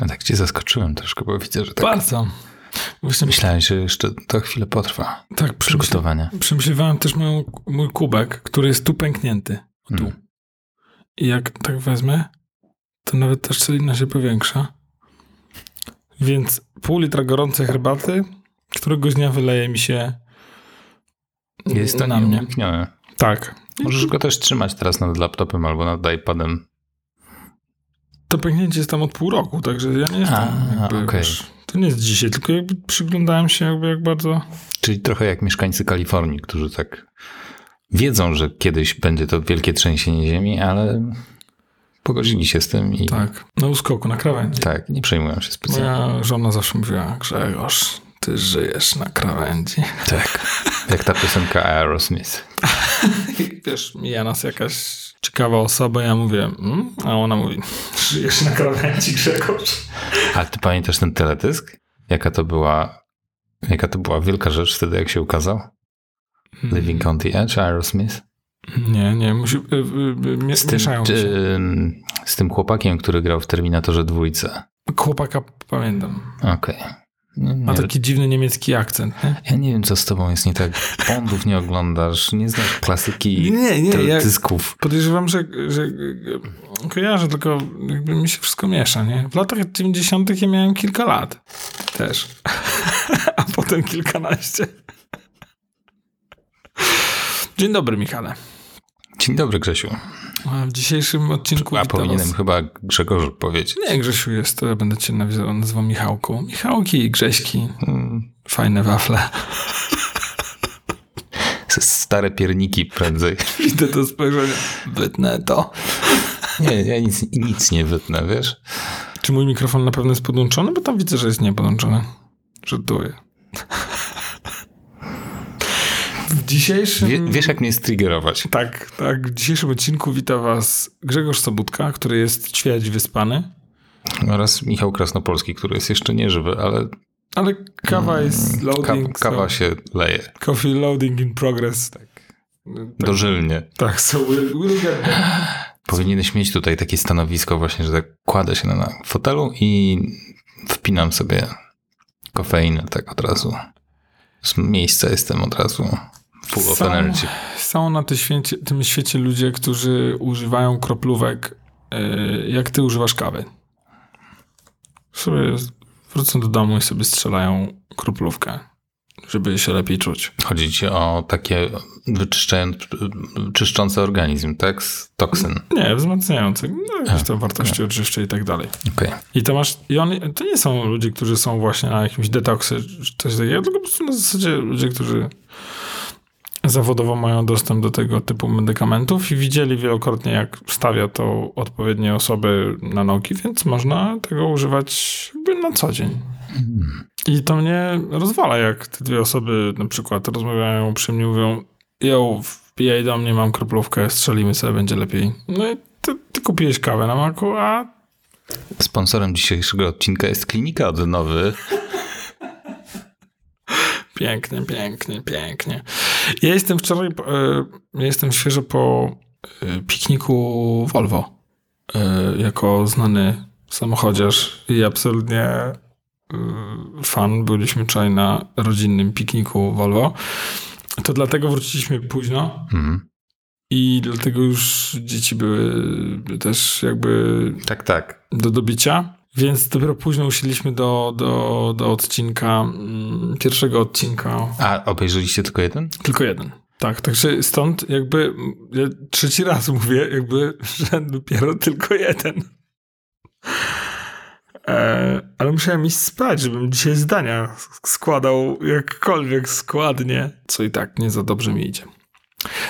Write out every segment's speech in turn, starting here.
No tak cię zaskoczyłem troszkę, bo widzę, że tak Bardzo. Właśnie myślałem, że jeszcze to chwilę potrwa. tak przemyśl, Przygotowania. przemyślewałem też moją, mój kubek, który jest tu pęknięty. O, tu. Mm. I jak tak wezmę, to nawet ta szczelina się powiększa. Więc pół litra gorącej herbaty, któregoś dnia wyleje mi się Jest to na mnie. Tak. Możesz go też trzymać teraz nad laptopem albo nad iPadem. To pęknięcie jest tam od pół roku, także ja nie jestem A, jakby, wiesz, To nie jest dzisiaj, tylko jakby przyglądałem się jakby jak bardzo... Czyli trochę jak mieszkańcy Kalifornii, którzy tak wiedzą, że kiedyś będzie to wielkie trzęsienie ziemi, ale pogodzili się z tym i tak, Tak, na uskoku, na krawędzi. nie przejmują się specjalnie. Moja żona zawsze mówiła, Grzegorz, ty żyjesz na krawędzi. Tak. Jak ta piosenka Aerosmith. Wiesz, mija nas jakaś ciekawa osoba, ja mówię, mm? a ona mówi, żyjesz na krawędzi, Grzegorz. Ale ty pamiętasz ten teledysk? Jaka to była, jaka to była wielka rzecz wtedy, jak się ukazał? Living on the Edge, Aerosmith? Nie, nie, musi, y, y, y, Z tym, się. z tym chłopakiem, który grał w Terminatorze dwójce. Chłopaka pamiętam. Okej. Nie, Ma taki dziwny niemiecki akcent, nie? Ja nie wiem, co z tobą jest nie tak. Bondów nie oglądasz, nie znasz klasyki Nie, nie, ja- teledysków. Podejrzewam, że, że kojarzę, tylko jakby mi się wszystko miesza, nie? W latach 90. ja miałem kilka lat też. A potem kilkanaście. Dzień dobry, Michale. Dzień dobry, Grzesiu. A W dzisiejszym odcinku A powinienem was- chyba Grzegorz powiedzieć. Nie, Grzesiu jest, to ja będę cię nazywał, Michałku. Michałki i Grześki. Mm, Fajne wafle. Stare pierniki prędzej. Widzę to spojrzenie. Wytnę to. Nie, ja nic, nic nie wytnę, wiesz? Czy mój mikrofon na pewno jest podłączony? Bo tam widzę, że jest niepodłączony. Żartuję. Dzisiejszym... Wie, wiesz, jak mnie striggerować. Tak, tak. W dzisiejszym odcinku wita was Grzegorz Sobutka, który jest ćwierć wyspany. Oraz Michał Krasnopolski, który jest jeszcze nieżywy, ale Ale kawa jest ka, loading. kawa so, się leje. Coffee loading in progress. Tak. Dożylnie. Tak, so we'll, we'll get there. Powinieneś mieć tutaj takie stanowisko właśnie, że tak kładę się na, na fotelu i wpinam sobie kofeinę tak od razu. Z miejsca jestem od razu of Są- energy. Są na tym świecie, tym świecie ludzie, którzy używają kroplówek, yy, jak ty używasz kawy. Sobie wrócą do domu i sobie strzelają kroplówkę, żeby się lepiej czuć. Chodzi ci o takie czyszczące organizm, tak? Z toksyn. Nie, wzmacniające, no, jakieś tam wartości odżywcze i tak dalej. Okej. I to masz, i on, to nie są ludzie, którzy są właśnie na jakimś detoksie, czy coś takiego, tylko po prostu na zasadzie ludzie, którzy zawodowo mają dostęp do tego typu medykamentów i widzieli wielokrotnie, jak stawia to odpowiednie osoby na nogi, więc można tego używać na co dzień. I to mnie rozwala, jak te dwie osoby na przykład rozmawiają przy mnie, mówią jo, wbijaj do mnie, mam kroplówkę, strzelimy sobie, będzie lepiej. No i ty, ty kupiłeś kawę na maku, a Sponsorem dzisiejszego odcinka jest klinika odnowy. Pięknie, pięknie, pięknie. Ja jestem wczoraj, e, ja jestem świeżo po e, pikniku Volvo. E, Jako znany samochodziarz i absolutnie fan. Byliśmy wczoraj na rodzinnym pikniku Volvo. To dlatego wróciliśmy późno Mhm. i dlatego już dzieci były też jakby Tak, tak. do dobicia. Więc dopiero późno usiedliśmy do, do, do odcinka, mm, pierwszego odcinka A obejrzeliście tylko jeden? tylko jeden. Tak, także stąd jakby ja trzeci raz mówię, jakby, że dopiero tylko jeden. E, ale musiałem iść spać, żebym dzisiaj zdania składał jakkolwiek składnie, co i tak nie za dobrze mi idzie.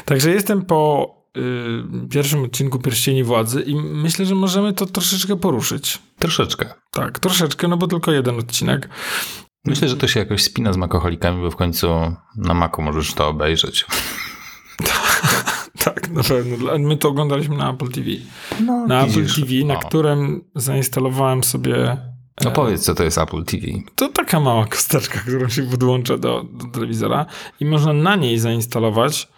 Także jestem po y, pierwszym odcinku Pierścieni Władzy i myślę, że możemy to troszeczkę poruszyć. Troszeczkę. Tak, troszeczkę, no bo tylko jeden odcinek. Myślę, że to się jakoś spina z makoholikami, bo w końcu na maku możesz to obejrzeć. Tak, na pewno. Dla- My to oglądaliśmy na Apple TV. No, Na widzisz. Apple TV, na O. którym zainstalowałem sobie. No powiedz, co to jest Apple TV. To taka mała kosteczka, którą się podłącza do, do telewizora i można na niej zainstalować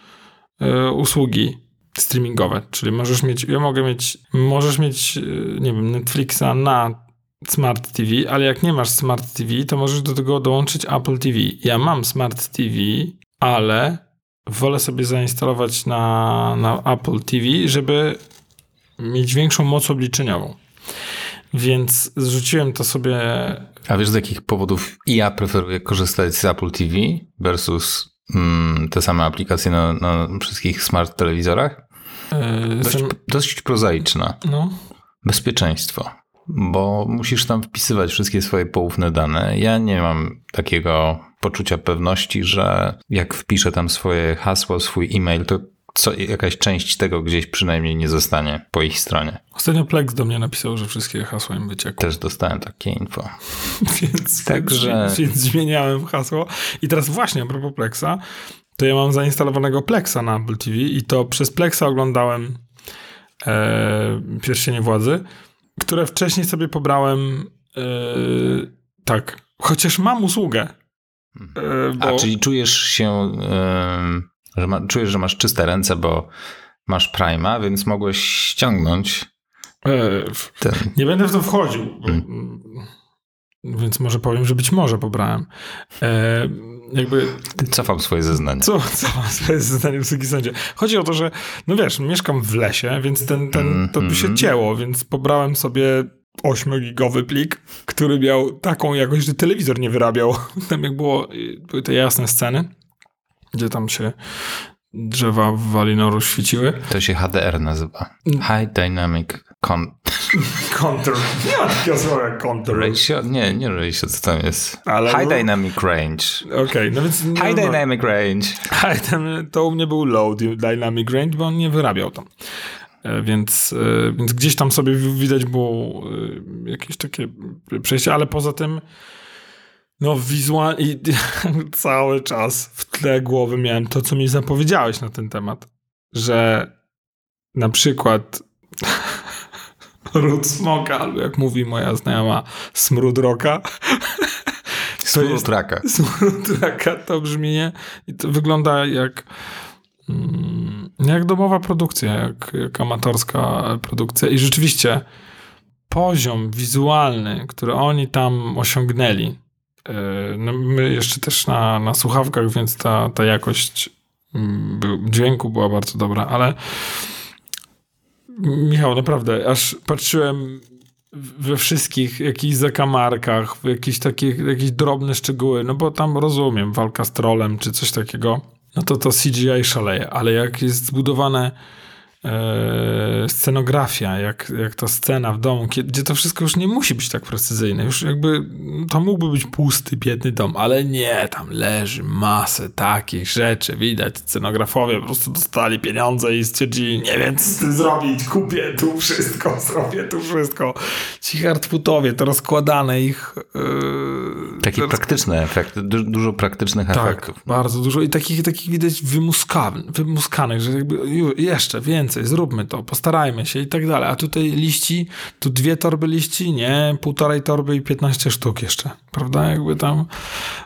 e, usługi streamingowe, czyli możesz mieć, ja mogę mieć, możesz mieć, yy, nie wiem, Netflixa na Smart TV, ale jak nie masz Smart TV, to możesz do tego dołączyć Apple TV. Ja mam Smart TV, ale wolę sobie zainstalować na, na Apple TV, żeby mieć większą moc obliczeniową. Więc zrzuciłem to sobie. A wiesz z jakich powodów ja preferuję korzystać z Apple TV versus mm, te same aplikacje na, na wszystkich smart telewizorach? Yy, Dość, jestem- dość prozaiczna. no, Bezpieczeństwo. Bo musisz tam wpisywać wszystkie swoje poufne dane. Ja nie mam takiego poczucia pewności, że jak wpiszę tam swoje hasło, swój e-mail, to co, jakaś część tego gdzieś przynajmniej nie zostanie po ich stronie. ostatnio Plex do mnie napisał, że wszystkie hasła im wyciekły. Też dostałem takie info. Więc, Także- więc zmieniałem hasło. I teraz właśnie a propos Plexa, to ja mam zainstalowanego Plexa na Apple TV i to przez Plexa oglądałem e, Pierścienie Władzy, które wcześniej sobie pobrałem e, tak, chociaż mam usługę. E, bo, A, czyli czujesz się, że ma, czujesz, że masz czyste ręce, bo masz Prima, więc mogłeś ściągnąć e, w- nie będę w to wchodził, Hmm. Więc może powiem, że być może pobrałem. E, jakby Cofam swoje zeznania. Co, co to jest zdanie Wysoki Sądzie? Chodzi o to, że, no wiesz, mieszkam w lesie, więc ten, ten, to by się Mhm. cięło, więc pobrałem sobie 8-gigowy plik, który miał taką jakość, że telewizor nie wyrabiał. Tam jak było, y, były te jasne sceny, gdzie tam się drzewa w Walinoru świeciły. To się HDR nazywa. High Dynamic Con- Contour. Nie ma takiego słowa jak contour. Ratio? Nie, nie ratio, co tam jest. Ale High no- Dynamic Range. Okej, no więc... High no, Dynamic Range. Ten, to u mnie był low dynamic range, bo on nie wyrabiał tam. E, Więc, e, więc gdzieś tam sobie widać było e, jakieś takie przejście, ale poza tym no wizualnie i cały czas w tle głowy miałem to, co mi zapowiedziałeś na ten temat, że na przykład ród smoka, albo jak mówi moja znajoma, smród roka, Smooth tracka. Smootraka to brzmienie i to wygląda jak mm, jak domowa produkcja, jak, jak amatorska produkcja. I rzeczywiście poziom wizualny, który oni tam osiągnęli no my jeszcze też na, na słuchawkach, więc ta, ta jakość mm, dźwięku była bardzo dobra, ale Michał, naprawdę, aż patrzyłem we wszystkich jakichś zakamarkach, w jakieś takie jakieś drobne szczegóły, no bo tam rozumiem, walka z trolem czy coś takiego, no to to CGI szaleje, ale jak jest zbudowane e, scenografia, jak, jak ta scena w domu, gdzie to wszystko już nie musi być tak precyzyjne, już jakby to mógłby być pusty, biedny dom, ale nie, tam leży masę takich rzeczy, widać, scenografowie po prostu dostali pieniądze i stwierdzili, nie wiem co z tym zrobić, kupię tu wszystko, zrobię tu wszystko. Ci hardputowie, to rozkładane ich... Yy, Takie praktyczne efekty, du- dużo praktycznych tak, efektów. bardzo dużo i takich, takich widać wymuskanych, wymuskanych, że jakby jeszcze więcej, zróbmy to, postarajmy się i tak dalej. A tutaj liści, tu dwie torby liści, nie, półtorej torby i 15 sztuk jeszcze, prawda? Jakby tam,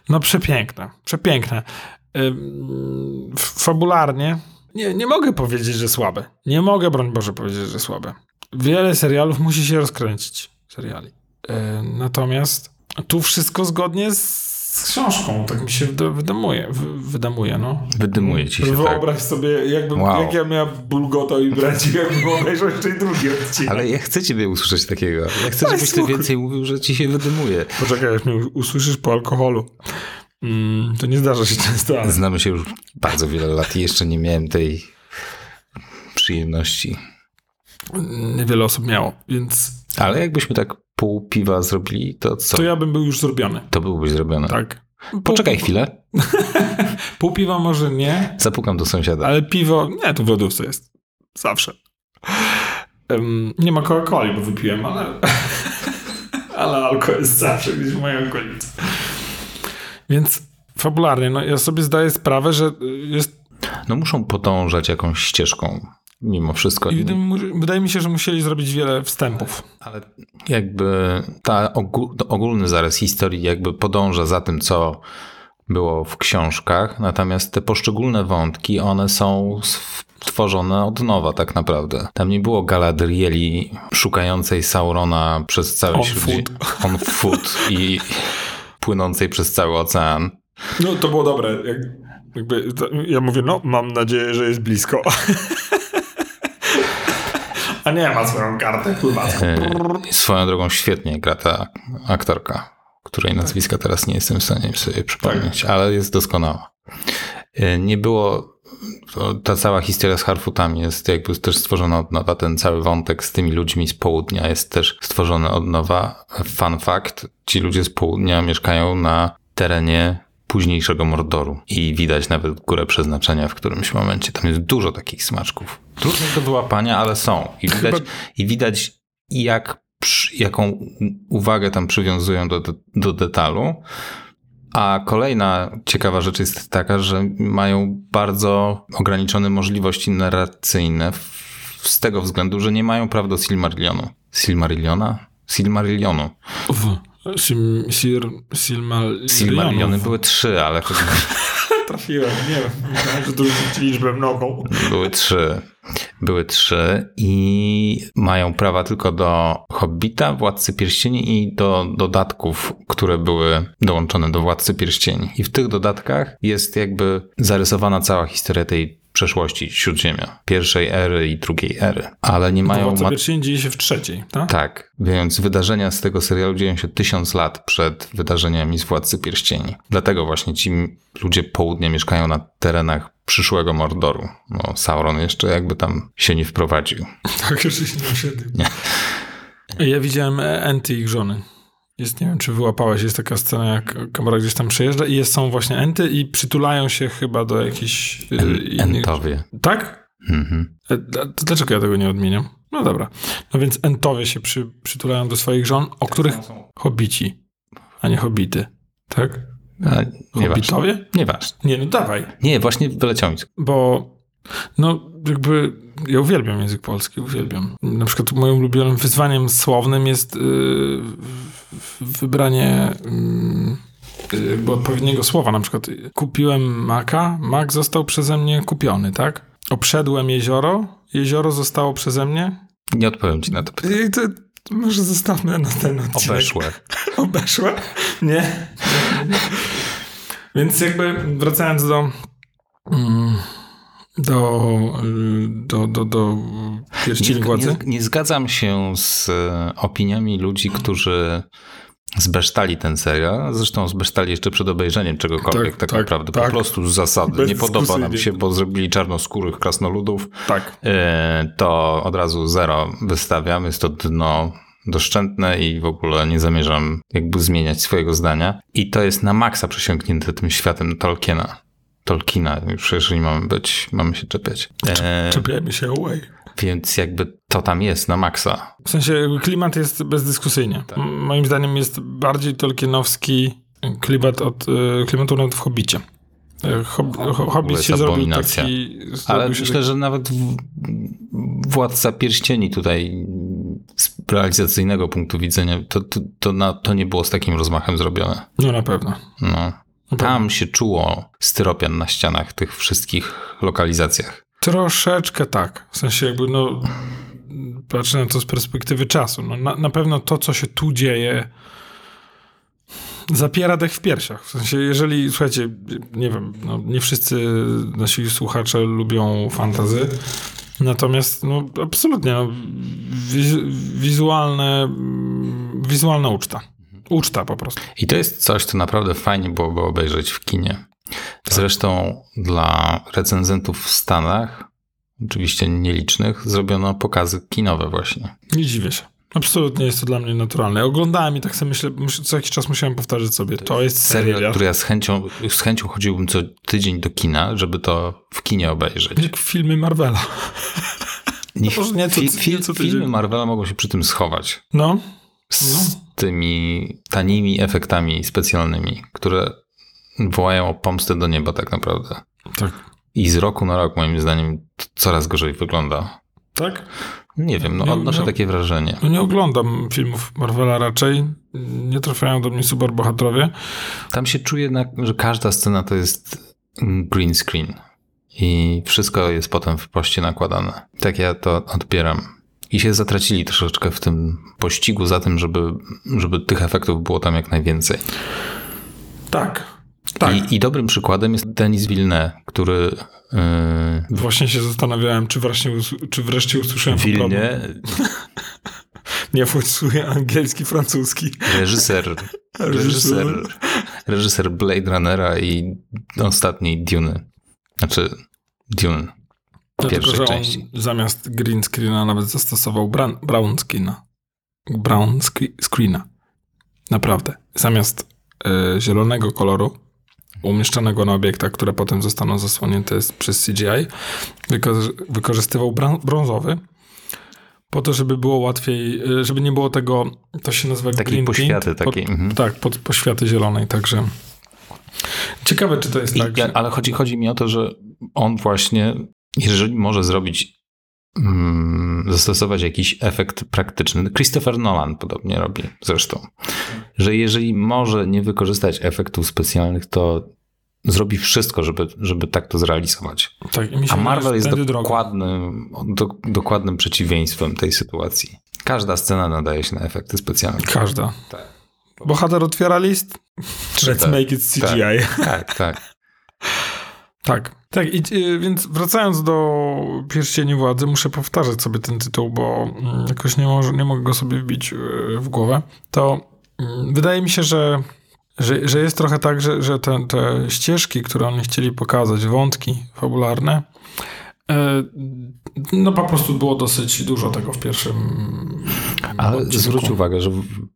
no przepiękne, przepiękne. Fabularnie nie, nie mogę powiedzieć, że słabe. Nie mogę, broń Boże, powiedzieć, że słabe. Wiele serialów musi się rozkręcić, seriali. Yy, natomiast tu wszystko zgodnie z książką, tak mi się wyda- wydamuje, wy- wydamuje, no. Wydymuje ci się tak. Wyobraź sobie, jakbym, Wow. jak ja i brać, jakbym obejrzał jeszcze i drugi odcinek. Ale ja chcę ciebie usłyszeć takiego. Ja chcę, żebyś ty więcej mówił, że ci się wydymuje. Poczekaj, jak mnie usłyszysz po alkoholu. Mm, to nie zdarza się często, ale... Znamy się już bardzo wiele lat i jeszcze nie miałem tej przyjemności. Niewiele osób miało, więc Ale jakbyśmy tak pół piwa zrobili, to co? to ja bym był już zrobiony, To byłbyś zrobione. tak? Poczekaj Pół- chwilę. Pół piwa może nie, Zapukam do sąsiada. ale piwo, nie, to w lodówce jest. Zawsze. Em, nie ma Coca-Coli, bo wypiłem, ale... ale alkohol jest zawsze gdzieś w mojej okolicy. Więc fabularnie, no ja sobie zdaję sprawę, że jest... No muszą podążać jakąś ścieżką mimo wszystko. i wydaje mi- Wydaje mi się, że musieli zrobić wiele wstępów. Ale jakby ta ogó- to ogólny zarys historii jakby podąża za tym, co było w książkach, natomiast te poszczególne wątki, one są stworzone od nowa tak naprawdę. Tam nie było Galadrieli szukającej Saurona przez cały On On foot i płynącej przez cały ocean. No to było dobre. Jak, jakby, to, ja mówię, no mam nadzieję, że jest blisko. A nie ma swoją kartę pływacką. E, Swoją drogą świetnie gra ta aktorka, której nazwiska teraz nie jestem w stanie sobie przypomnieć, ale jest doskonała. E, Nie było, ta cała historia z Harfootami jest jakby też stworzona od nowa, ten cały wątek z tymi ludźmi z południa jest też stworzony od nowa. Fun fact, ci ludzie z południa mieszkają na terenie późniejszego Mordoru i widać nawet górę przeznaczenia w którymś momencie. Tam jest dużo takich smaczków. Trudne do wyłapania, ale są. I widać, Chyba- i widać jak, jaką uwagę tam przywiązują do, do, detalu. A kolejna ciekawa rzecz jest taka, że mają bardzo ograniczone możliwości narracyjne z tego względu, że nie mają praw do Silmarillionu. Silmarilliona? Silmarillionu. Sim, sir, Silmarillion. Silmarilliony były trzy, ale Trafiłem, nie wiem. Myślałem, że tu rzucić liczbę mnogą. były trzy. Były trzy i mają prawa tylko do Hobbita, Władcy Pierścieni i do dodatków, które były dołączone do Władcy Pierścieni. I w tych dodatkach jest jakby zarysowana cała historia tej przeszłości Śródziemia. Pierwszej ery i drugiej ery. Ale nie mają... Władca Pierścieni dzieje się w trzeciej, tak? Tak, więc wydarzenia z tego serialu dzieją się tysiąc lat przed wydarzeniami z Władcy Pierścieni. Dlatego właśnie ci ludzie południa mieszkają na terenach przyszłego Mordoru. No, Sauron jeszcze jakby tam się nie wprowadził. Tak, już się nie osiedlił. Ja widziałem e, Enty i ich żony. Jest, nie wiem, czy wyłapałeś, jest taka scena, jak kamera gdzieś tam przejeżdża i jest, są właśnie Enty i przytulają się chyba do jakichś y, En- innych... Entowie. Tak? Mhm. E, dlaczego ja tego nie odmieniam? No dobra. No więc Entowie się przy, przytulają do swoich żon, o których hobici, a nie hobity. Tak? A, nieważne. Hobbitowie? Nieważne. Nie, no dawaj. Nie, właśnie wyleciał mi. Bo no jakby ja uwielbiam język polski, uwielbiam. Na przykład moim ulubionym wyzwaniem słownym jest yy, wybranie yy, jakby odpowiedniego słowa. Na przykład y, kupiłem maka, mak został przeze mnie kupiony, tak? Obszedłem jezioro, jezioro zostało przeze mnie. Nie odpowiem ci na to pytanie. To może zostawmy na ten odcinek. Obeszłe. Obeszłe? Nie. Więc jakby wracając do mm, do, do, do, do pierścieni Nie, władzy. nie, nie zgadzam się z e, opiniami ludzi, którzy zbesztali ten serial. Zresztą zbesztali jeszcze przed obejrzeniem czegokolwiek Tak, tak, tak, naprawdę. tak. Po prostu z zasady. Nie podoba nam się, bo zrobili czarnoskórych krasnoludów. Tak. E, To od razu zero wystawiam. Jest to dno doszczętne i w ogóle nie zamierzam jakby zmieniać swojego zdania. I to jest na maksa przesiąknięte tym światem Tolkiena. Tolkiena, już jeżeli mamy być, mamy się czepiać. E, Czepiajmy się away. więc jakby to tam jest na maksa. W sensie klimat jest bezdyskusyjnie. Tak. Moim zdaniem jest bardziej tolkienowski klimat od y, klimatu nawet w Hobbicie. Hob, ho, Hobbit się zrobił taki... Ale myślę, że nawet w, Władca Pierścieni tutaj z realizacyjnego punktu widzenia to, to, to, na, to nie było z takim rozmachem zrobione. taki, No na pewno. No. Tam się czuło styropian na ścianach tych wszystkich lokalizacjach. Troszeczkę tak. W sensie jakby no patrzę na to z perspektywy czasu. No, na, na pewno to, co się tu dzieje zapiera dech w piersiach. W sensie, jeżeli, słuchajcie, nie wiem, no, nie wszyscy nasi słuchacze lubią fantazy, natomiast no absolutnie no, wiz, wizualne wizualna uczta. Uczta po prostu. I to jest coś, co naprawdę fajnie byłoby obejrzeć w kinie. Zresztą dla recenzentów w Stanach, oczywiście nielicznych, zrobiono pokazy kinowe właśnie. Nie dziwię się. Absolutnie jest to dla mnie naturalne. Oglądałem i tak sobie myślę, co jakiś czas musiałem powtarzać sobie, to jest Serial, serial. który ja z chęcią, z chęcią chodziłbym co tydzień do kina, żeby to w kinie obejrzeć. Jak filmy Marvela. Niech może nie co- fi, nie co tydzień. filmy Marvela mogą się przy tym schować. No, Z tymi tanimi efektami specjalnymi, które wołają o pomstę do nieba tak naprawdę. tak. I z roku na rok moim zdaniem coraz gorzej wygląda. Tak? Nie wiem, no odnoszę nie- takie wrażenie. No nie oglądam filmów Marvela raczej. Nie trafiają do mnie superbohaterowie. Tam się czuje, że każda scena to jest green screen i wszystko jest potem w poście nakładane. Tak ja to odbieram. I się zatracili troszeczkę w tym pościgu za tym, żeby, żeby tych efektów było tam jak najwięcej. Tak. Tak. I, I dobrym przykładem jest Denis Villeneuve, który yy, Właśnie się zastanawiałem, czy wreszcie, us- czy wreszcie usłyszałem. Wilnie, Nie wysłuchuję angielski, francuski. reżyser, reżyser, reżyser Blade Runnera i ostatniej Dune. Znaczy Dune. Pierwszej że on części. zamiast green screena nawet zastosował bran- brown screena. Brown scre- screena. Naprawdę. Zamiast e, zielonego koloru umieszczonego na obiektach, które potem zostaną zasłonięte przez CGI, wyko- wykorzystywał brązowy po to, żeby było łatwiej, e, żeby nie było tego, to się nazywa Takiej green poświaty, tint, takiej, mhm. Tak, pod poświaty zielonej, także ciekawe, czy to jest I, tak, ja, że... ale chodzi, chodzi mi o to, że on właśnie, jeżeli może zrobić, mm, zastosować jakiś efekt praktyczny, Christopher Nolan podobnie robi zresztą, że jeżeli może nie wykorzystać efektów specjalnych, to zrobi wszystko, żeby, żeby tak to zrealizować. tak, A Marvel jest dokładnym, do, dokładnym przeciwieństwem tej sytuacji. Każda scena nadaje się na efekty specjalne. Każda. Tak. Bohater otwiera list. Let's Tak, make it CGI. Tak, tak. Tak. Tak, i, y, więc wracając do Pierścieni Władzy, muszę powtarzać sobie ten tytuł, bo mm, jakoś nie, może, nie mogę go sobie wbić y, w głowę. To mm, wydaje mi się, że, że, że jest trochę tak, że, że te, te ścieżki, które oni chcieli pokazać, wątki fabularne, y, no po prostu było dosyć dużo tego w pierwszym Ale odcinku. zwróć uwagę, że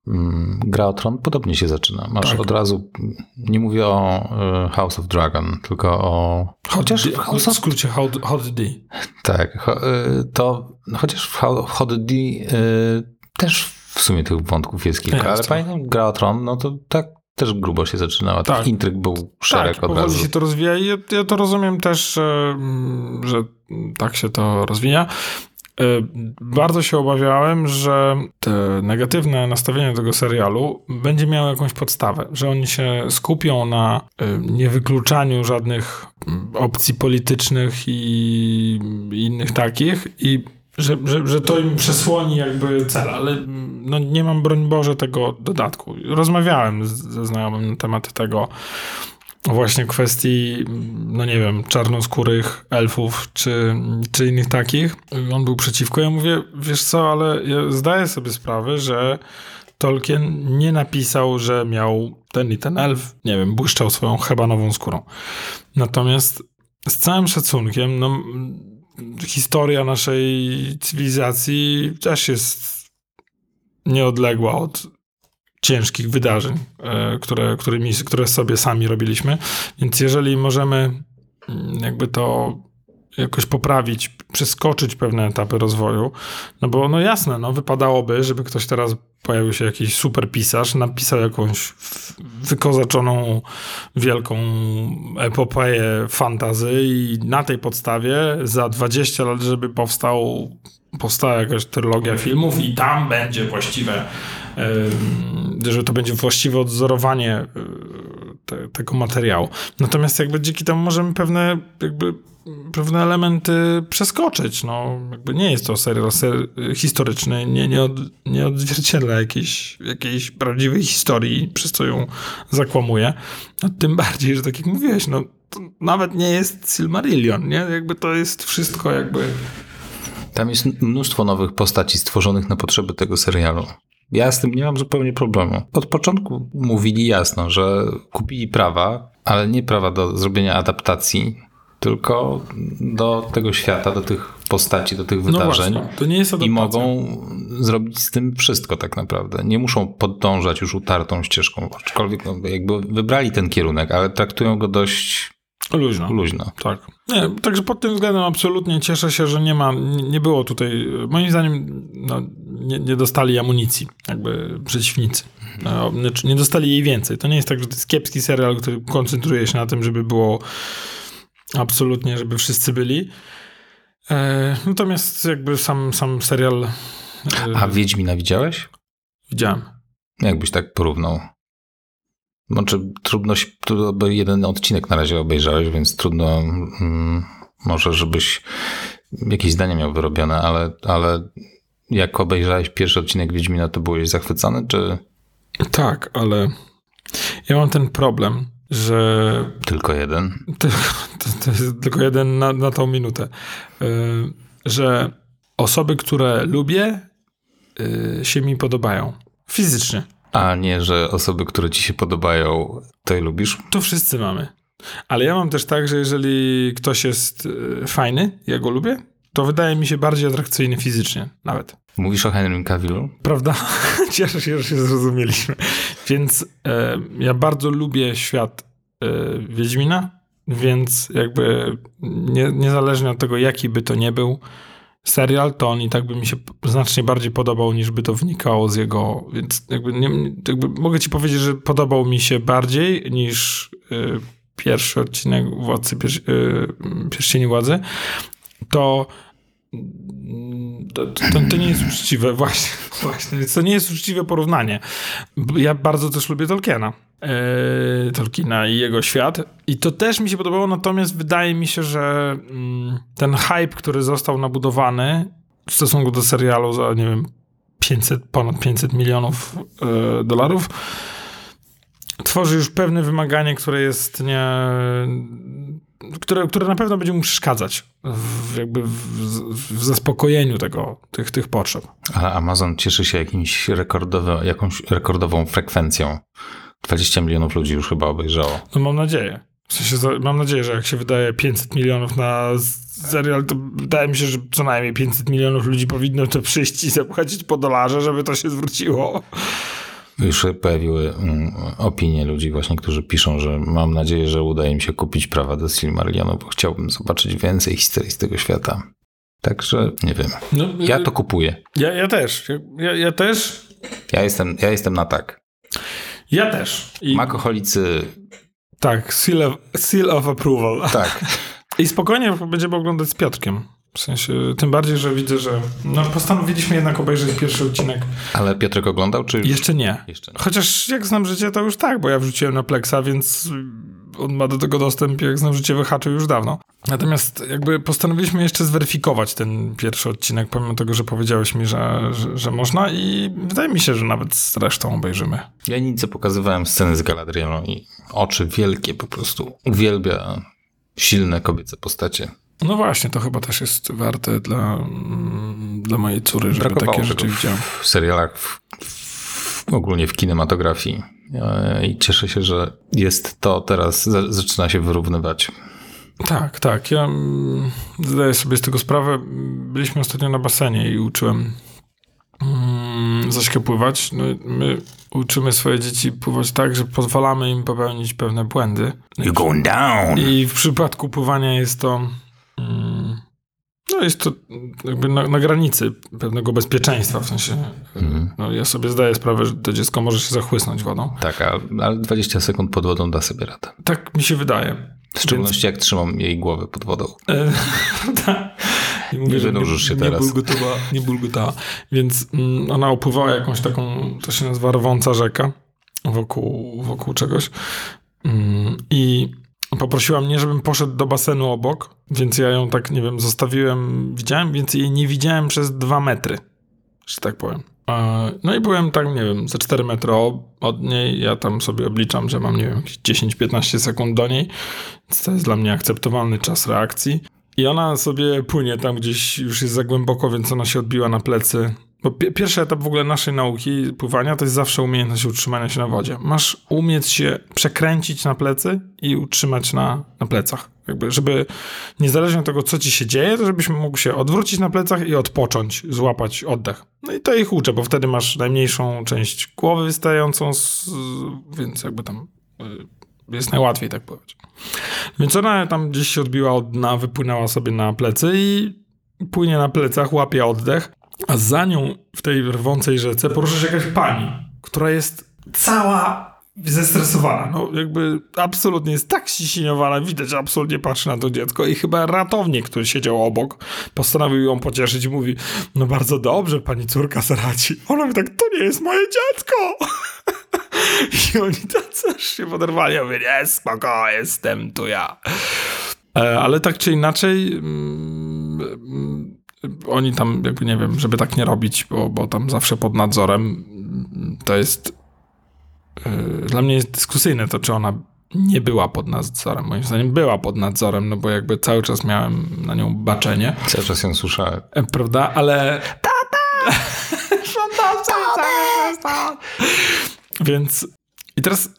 mm, gra o Tron podobnie się zaczyna. Masz Tak. od razu, nie mówię o y, House of Dragon, tylko o... Chociaż w w House of... skrócie Hot, hot D. Tak, y, to chociaż w Ho- Hot D y, też w sumie tych wątków jest kilka, Jest ale trochę. pamiętam gra o Tron, no to tak też grubo się zaczynała. Tak. Tak. Intryg był szereg tak, od razu. się to rozwija i ja, ja to rozumiem też, że tak się to rozwija. E, Bardzo się obawiałem, że te negatywne nastawienie tego serialu będzie miało jakąś podstawę, że oni się skupią na e, niewykluczaniu żadnych mm, opcji politycznych i innych takich i że, że, że to im przesłoni jakby cel, ale mm, no, nie mam broń Boże tego dodatku. Rozmawiałem ze znajomym na temat tego właśnie kwestii, no nie wiem, czarnoskórych elfów czy, czy innych takich. On był przeciwko. Ja mówię, wiesz co, ale ja zdaję sobie sprawę, że Tolkien nie napisał, że miał ten i ten elf, nie wiem, błyszczał swoją hebanową skórą. Natomiast z całym szacunkiem, no, historia naszej cywilizacji też jest nieodległa od ciężkich wydarzeń, e, które, którymi, które sobie sami robiliśmy. Więc jeżeli możemy mm, jakby to jakoś poprawić, przeskoczyć pewne etapy rozwoju, no bo no jasne, no wypadałoby, żeby ktoś teraz pojawił się jakiś super pisarz, napisał jakąś wykozaczoną wielką epopeję fantazy i na tej podstawie za 20 lat, żeby powstał powstała jakaś trylogia filmów i tam będzie właściwe że to będzie właściwe odzorowanie e, te, tego materiału. Natomiast jakby dzięki temu możemy pewne jakby pewne elementy przeskoczyć. No, jakby nie jest to serial ser historyczny, nie, nie, od, nie odzwierciedla jakiejś, jakiejś prawdziwej historii, przez co ją zakłamuje. No, tym bardziej, że tak jak mówiłeś, no, nawet nie jest Silmarillion, nie? Jakby to jest wszystko jakby... Tam jest mnóstwo nowych postaci stworzonych na potrzeby tego serialu. Ja z tym nie mam zupełnie problemu. Od początku mówili jasno, że kupili prawa, ale nie prawa do zrobienia adaptacji, tylko do tego świata, do tych postaci, do tych No wydarzeń. właśnie, to nie jest I adaptacja. mogą zrobić z tym wszystko tak naprawdę. Nie muszą podążać już utartą ścieżką, aczkolwiek no, jakby wybrali ten kierunek, ale traktują go dość Luźno. luźno. Tak. Nie, także pod tym względem absolutnie cieszę się, że nie ma, nie było tutaj, moim zdaniem, no, nie, nie dostali amunicji, jakby przeciwnicy. No, znaczy nie dostali jej więcej. To nie jest tak, że to jest kiepski serial, który koncentruje się na tym, żeby było absolutnie, żeby wszyscy byli. E, natomiast jakby sam, sam serial e, A Wiedźmina widziałeś? widziałem. Jakbyś tak porównał? Znaczy, trudno, bo jeden odcinek na razie obejrzałeś, więc trudno mm, może, żebyś jakieś zdanie miał wyrobione, ale, ale jak obejrzałeś pierwszy odcinek Wiedźmina, to byłeś zachwycony, czy Tak, ale ja mam ten problem, że tylko jeden? to, to, to jest tylko jeden na, na tą minutę, e, że osoby, które lubię, e, się mi podobają. Fizycznie. A nie, że osoby, które ci się podobają, to je lubisz? To wszyscy mamy. Ale ja mam też tak, że jeżeli ktoś jest e, fajny, ja go lubię, to wydaje mi się bardziej atrakcyjny fizycznie nawet. Mówisz o Henrym Cavillu? Prawda? Cieszę się, że się zrozumieliśmy. Więc e, ja bardzo lubię świat e, Wiedźmina, więc jakby nie, niezależnie od tego, jaki by to nie był serial, to on i tak by mi się znacznie bardziej podobał, niż by to wnikało z jego, więc jakby, nie, jakby mogę ci powiedzieć, że podobał mi się bardziej niż e, pierwszy odcinek Władcy Pier, e, Pierścieni Władzy, to to, to, to nie jest uczciwe, właśnie, właśnie. To nie jest uczciwe porównanie. Ja bardzo też lubię Tolkiena. E, Tolkiena i jego świat. I to też mi się podobało, natomiast wydaje mi się, że mm, ten hype, który został nabudowany w stosunku do serialu za, nie wiem, 500, ponad 500 milionów e, dolarów, tworzy już pewne wymaganie, które jest nie. Które, które na pewno będzie mu przeszkadzać w, jakby w, w zaspokojeniu tego, tych, tych potrzeb. Ale Amazon cieszy się jakimś rekordowym, jakąś rekordową frekwencją. 20 milionów ludzi już chyba obejrzało. No mam nadzieję. W sensie, mam nadzieję, że jak się wydaje 500 milionów na serial, to wydaje mi się, że co najmniej 500 milionów ludzi powinno to przyjść i zapłacić po dolarze, żeby to się zwróciło. Już pojawiły mm, opinie ludzi właśnie, którzy piszą, że mam nadzieję, że uda im się kupić prawa do Silmarillionu, bo chciałbym zobaczyć więcej historii z tego świata. Także nie wiem. No, Ja to kupuję. ja, ja też. Ja, ja też. Ja jestem, ja jestem na tak. Ja też. I, Makoholicy, tak, seal of, seal of approval. tak. I spokojnie będziemy oglądać z Piotrkiem. W sensie, tym bardziej, że widzę, że no, postanowiliśmy jednak obejrzeć pierwszy odcinek. Ale Piotrek oglądał, czy Jeszcze nie. Jeszcze nie. Chociaż jak znam życie, to już tak, bo ja wrzuciłem na Plexa, więc on ma do tego dostęp, jak znam życie, wyhaczył już dawno. Natomiast jakby postanowiliśmy jeszcze zweryfikować ten pierwszy odcinek, pomimo tego, że powiedziałeś mi, że, że, że można i wydaje mi się, że nawet z resztą obejrzymy. Ja nic pokazywałem sceny z Galadrielą i oczy wielkie po prostu. Uwielbia silne kobiece postacie. No właśnie, to chyba też jest warte dla, mm, dla mojej córy, żeby Brakowało takie rzeczy widziałem. w serialach, w, w, ogólnie w kinematografii. E, I cieszę się, że jest to teraz, za, zaczyna się wyrównywać. Tak, tak. Ja mm, zdaję sobie z tego sprawę. Byliśmy ostatnio na basenie i uczyłem mm, Zaśkę pływać. No, my uczymy swoje dzieci pływać tak, że pozwalamy im popełnić pewne błędy. You're going down! I w przypadku pływania jest to. Mm, no jest to jakby na, na granicy pewnego bezpieczeństwa. W sensie. Mhm. No, ja sobie zdaję sprawę, że to dziecko może się zachłysnąć wodą. Tak, ale 20 sekund pod wodą da sobie radę. Tak mi się wydaje. W szczególności jak trzymam jej głowę pod wodą. E, tak. I mówię, Nie że wynurzysz się nie teraz. Bulgotała, nie bulgotała. Więc mm, ona opływała jakąś taką, to się nazywa rwąca rzeka wokół, wokół czegoś. Mm, I poprosiła mnie, żebym poszedł do basenu obok, więc ja ją tak, nie wiem, zostawiłem, widziałem, więc jej nie widziałem przez dwa metry, że tak powiem. No i byłem tak, nie wiem, ze 4 metry od niej. Ja tam sobie obliczam, że mam, nie wiem, jakieś 10-15 sekund do niej. Więc to jest dla mnie akceptowalny czas reakcji. I ona sobie płynie tam gdzieś, już jest za głęboko, więc ona się odbiła na plecy. Bo pi- pierwszy etap w ogóle naszej nauki pływania to jest zawsze umiejętność utrzymania się na wodzie. Masz umieć się przekręcić na plecy i utrzymać na, na plecach. Jakby, żeby niezależnie od tego, co ci się dzieje, to żebyś mógł się odwrócić na plecach i odpocząć, złapać oddech. No i to ich uczę, bo wtedy masz najmniejszą część głowy wystającą, z, więc jakby tam y, jest najłatwiej tak pływać. Więc ona tam gdzieś się odbiła od dna, wypłynęła sobie na plecy i płynie na plecach, łapie oddech, a za nią w tej rwącej rzece porusza się jakaś pani, która jest cała zestresowana. No jakby absolutnie jest tak ściśniowana, widać, że absolutnie patrzy na to dziecko i chyba ratownik, który siedział obok, postanowił ją pocieszyć i mówi, no bardzo dobrze, pani córka Saraci. Ona mówi tak, to nie jest moje dziecko. I oni tacy się poderwali. Ja mówię, nie, spoko, jestem tu ja. E, Ale tak czy inaczej, mm, mm, oni tam, jakby nie wiem, żeby tak nie robić, bo, bo tam zawsze pod nadzorem to jest. e, Dla mnie jest dyskusyjne to, czy ona nie była pod nadzorem. Moim zdaniem była pod nadzorem, no bo jakby cały czas miałem na nią baczenie, Cały czas ją słyszałem. e, prawda? Ale. Tata! Więc. I teraz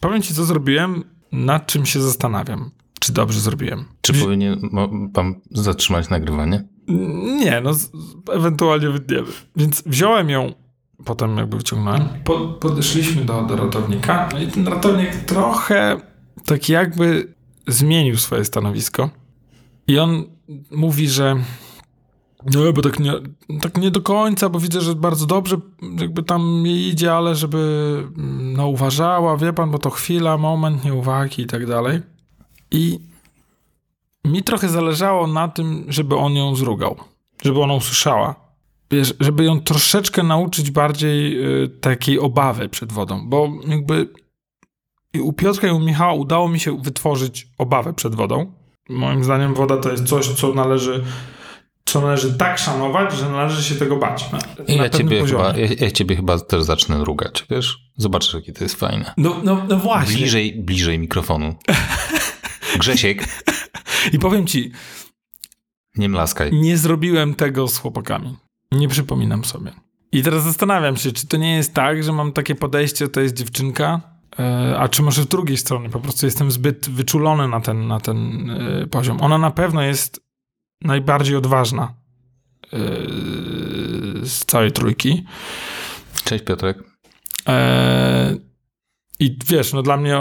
powiem ci, co zrobiłem, nad czym się zastanawiam. Czy dobrze zrobiłem? Czy powinien pan zatrzymać nagrywanie? Nie, no ewentualnie wytniemy. Więc wziąłem ją, potem jakby wyciągnąłem. Po, podeszliśmy do, do ratownika. No i ten ratownik trochę tak jakby zmienił swoje stanowisko. I on mówi, że no, bo tak nie, tak nie do końca, bo widzę, że bardzo dobrze jakby tam jej idzie, ale żeby mm, no uważała, wie pan, bo to chwila, moment nieuwagi i tak dalej. I mi trochę zależało na tym, żeby on ją zrugał, żeby ona usłyszała. Wiesz, żeby ją troszeczkę nauczyć bardziej y, takiej obawy przed wodą, bo jakby i u Piotrka i u Michała udało mi się wytworzyć obawę przed wodą. Moim zdaniem woda to jest coś, co należy, co należy tak szanować, że należy się tego bać. Na, I na ja pewnym ciebie, chyba, ja, ja ciebie chyba też zacznę rugać, wiesz? Zobaczysz, jakie to jest fajne. No, no, no właśnie. Bliżej, bliżej mikrofonu. Grzesiek, I powiem ci, nie mlaskaj. Nie zrobiłem tego z chłopakami. Nie przypominam sobie. I teraz zastanawiam się, czy to nie jest tak, że mam takie podejście, to jest dziewczynka, e, a czy może z drugiej strony po prostu jestem zbyt wyczulony na ten, na ten e, poziom. Ona na pewno jest najbardziej odważna e, z całej trójki. Cześć Piotrek. I wiesz, no dla mnie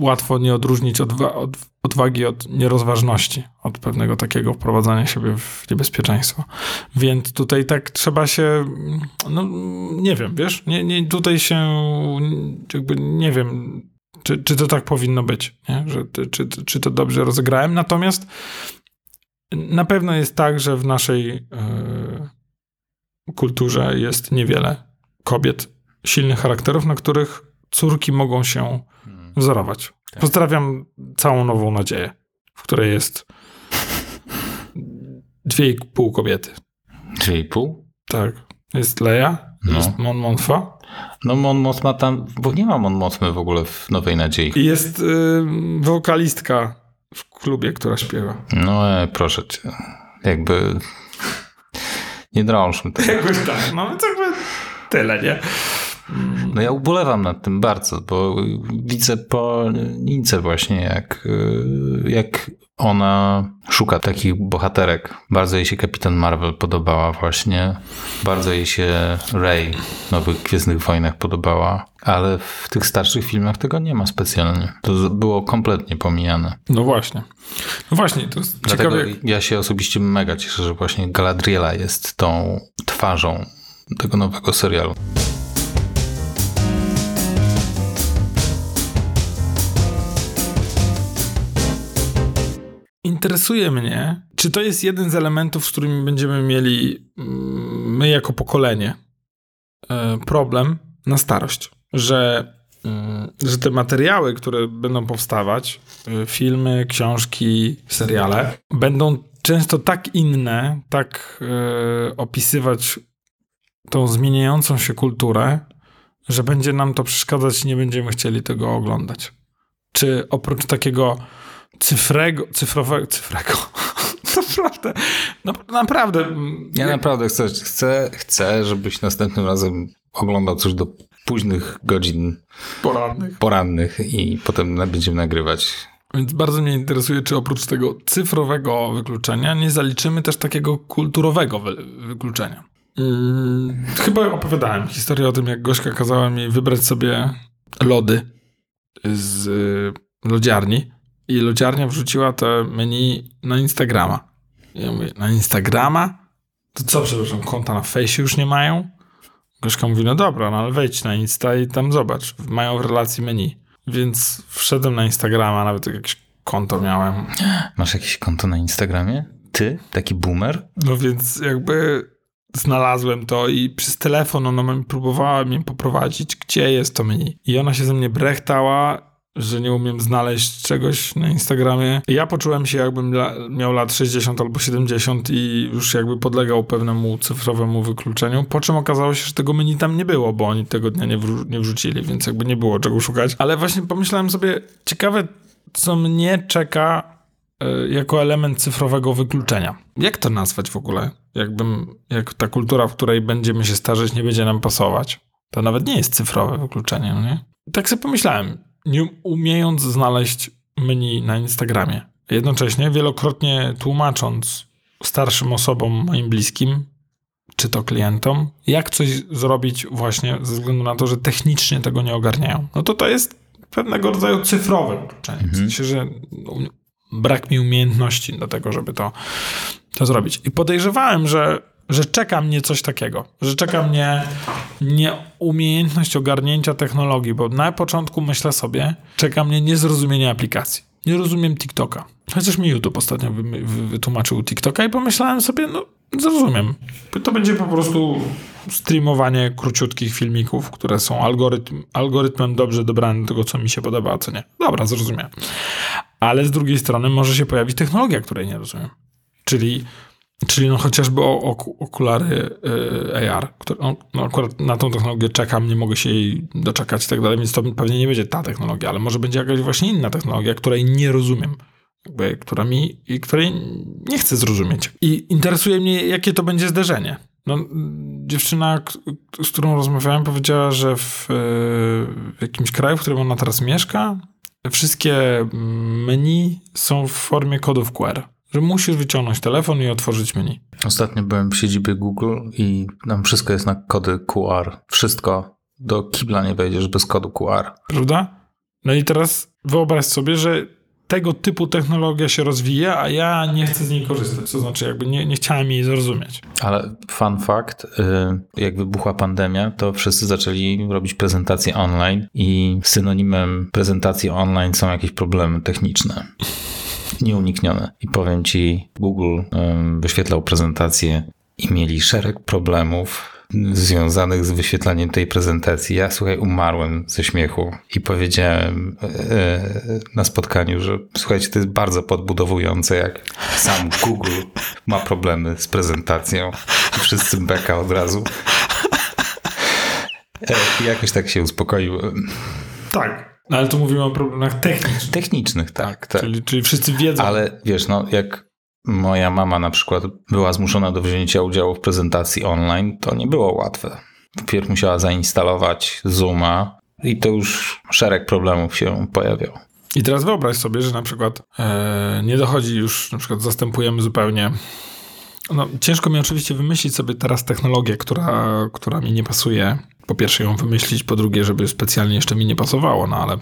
łatwo nie odróżnić odwa od, odwagi od nierozważności, od pewnego takiego wprowadzania siebie w niebezpieczeństwo. Więc tutaj tak trzeba się, no nie wiem, wiesz, nie, nie, tutaj się jakby nie wiem, czy, czy to tak powinno być, nie? Że, czy, czy to dobrze rozegrałem. Natomiast na pewno jest tak, że w naszej e, kulturze jest niewiele kobiet silnych charakterów, na których córki mogą się wzorować. Tak. Pozdrawiam całą nową nadzieję, w której jest dwie i pół kobiety. Czyli pół? Tak. Jest Leia, No. jest Mon Montfa No Mon Mothma tam, bo nie ma Mon Mothmy w ogóle w Nowej Nadziei. i jest y, wokalistka w klubie, która śpiewa. No e, proszę cię. Jakby nie drążmy tego. Jakoś tak. No to jakby tyle, nie? No ja ubolewam nad tym bardzo, bo widzę po Nince właśnie, jak, y, jak ona szuka takich bohaterek. Bardzo jej się Kapitan Marvel podobała właśnie. Bardzo jej się Rey w Nowych Gwiezdnych Wojnach podobała. Ale w tych starszych filmach tego nie ma specjalnie. To było kompletnie pomijane. No właśnie. No właśnie, to jest Dlatego ciekawe. ja się osobiście mega cieszę, że właśnie Galadriela jest tą twarzą tego nowego serialu. Interesuje mnie, czy to jest jeden z elementów, z którymi będziemy mieli mm, my jako pokolenie e, problem na starość. Że, mm, że te materiały, które będą powstawać, e, filmy, książki, seriale, będą często tak inne, tak e, opisywać tą zmieniającą się kulturę, że będzie nam to przeszkadzać i nie będziemy chcieli tego oglądać. Czy oprócz takiego cyfrego, cyfrowego, cyfrego, naprawdę, no, naprawdę. Ja naprawdę chcę, chcę, chcę, żebyś następnym razem oglądał coś do późnych godzin porannych. porannych i potem będziemy nagrywać. Więc bardzo mnie interesuje, czy oprócz tego cyfrowego wykluczenia nie zaliczymy też takiego kulturowego wy wykluczenia. Mm, chyba opowiadałem historię o tym, jak Gośka kazała mi wybrać sobie lody z y, lodziarni i lodziarnia wrzuciła te menu na Instagrama. I ja mówię, na Instagrama? To co, przepraszam, konta na fejsie już nie mają? Gorzka mówi, no dobra, no ale wejdź na Insta i tam zobacz, mają w relacji menu. Więc wszedłem na Instagrama, nawet jakieś konto miałem. Masz jakieś konto na Instagramie? Ty? Taki boomer? No więc jakby znalazłem to i przez telefon ona próbowała mnie poprowadzić, gdzie jest to menu. I ona się ze mnie brechtała, że nie umiem znaleźć czegoś na Instagramie. Ja poczułem się jakbym miał lat 60 albo 70 i już jakby podlegał pewnemu cyfrowemu wykluczeniu, po czym okazało się, że tego menu tam nie było, bo oni tego dnia nie, nie wrzucili, więc jakby nie było czego szukać. Ale właśnie pomyślałem sobie, ciekawe co mnie czeka y, jako element cyfrowego wykluczenia. Jak to nazwać w ogóle? Jakbym, jak ta kultura, w której będziemy się starzeć, nie będzie nam pasować. To nawet nie jest cyfrowe wykluczenie, no nie? Tak sobie pomyślałem, nie umiejąc znaleźć menu na Instagramie. Jednocześnie wielokrotnie tłumacząc starszym osobom, moim bliskim, czy to klientom, jak coś zrobić właśnie ze względu na to, że technicznie tego nie ogarniają. No to to jest pewnego rodzaju cyfrowe wykluczenie. W sensie, że um- brak mi umiejętności do tego, żeby to, to zrobić. I podejrzewałem, że, że czeka mnie coś takiego, że czeka mnie nieumiejętność ogarnięcia technologii, bo na początku myślę sobie, czeka mnie niezrozumienie aplikacji. Nie rozumiem TikToka. Chociaż mi YouTube ostatnio wy, wy, wytłumaczył TikToka i pomyślałem sobie, no zrozumiem. To będzie po prostu streamowanie króciutkich filmików, które są algorytm, algorytmem dobrze dobranym do tego, co mi się podoba, a co nie. Dobra, zrozumiałem. Ale z drugiej strony może się pojawić technologia, której nie rozumiem. Czyli, czyli no chociażby o, oku, okulary y, AR. Które, no, no akurat na tą technologię czekam, nie mogę się jej doczekać i tak dalej, więc to pewnie nie będzie ta technologia, ale może będzie jakaś właśnie inna technologia, której nie rozumiem. Jakby, która mi, i której nie chcę zrozumieć. I interesuje mnie, jakie to będzie zderzenie. No, dziewczyna, z którą rozmawiałem, powiedziała, że w, e, w jakimś kraju, w którym ona teraz mieszka, wszystkie menu są w formie kodów QR. Że musisz wyciągnąć telefon i otworzyć menu. Ostatnio byłem w siedzibie Google i tam wszystko jest na kody QR. Wszystko. Do kibla nie wejdziesz bez kodu QR. Prawda? No i teraz wyobraź sobie, że tego typu technologia się rozwija, a ja nie chcę z niej korzystać. To znaczy, jakby nie, nie chciałem jej zrozumieć. Ale fun fact, y, jak wybuchła pandemia, to wszyscy zaczęli robić prezentacje online i synonimem prezentacji online są jakieś problemy techniczne. Nieuniknione. I powiem ci, Google wyświetlał prezentację i mieli szereg problemów związanych z wyświetlaniem tej prezentacji. Ja, słuchaj, umarłem ze śmiechu i powiedziałem e, na spotkaniu, że słuchajcie, to jest bardzo podbudowujące, jak sam Google ma problemy z prezentacją i wszyscy beka od razu. E, I jakoś tak się uspokoiłem. Tak. No ale tu mówimy o problemach technicznych. Technicznych, tak, tak. Czyli, czyli wszyscy wiedzą. Ale wiesz, no jak moja mama na przykład była zmuszona do wzięcia udziału w prezentacji online, to nie było łatwe. Wpierw musiała zainstalować Zooma i to już szereg problemów się pojawiał. I teraz wyobraź sobie, że na przykład e, nie dochodzi już, na przykład zastępujemy zupełnie. No, ciężko mi oczywiście wymyślić sobie teraz technologię, która, która mi nie pasuje. Po pierwsze ją wymyślić, po drugie, żeby specjalnie jeszcze mi nie pasowało, no ale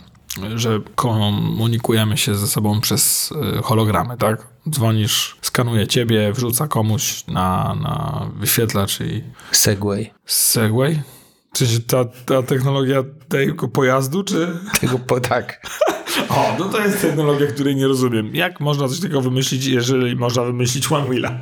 że komunikujemy się ze sobą przez e, hologramy, tak? Dzwonisz, skanuje ciebie, wrzuca komuś na, na wyświetlacz i Segway. Segway? Czy ta, ta technologia tego pojazdu, czy... Tego po, tak. O, no to jest technologia, której nie rozumiem. Jak można coś takiego wymyślić, jeżeli można wymyślić One Wheela?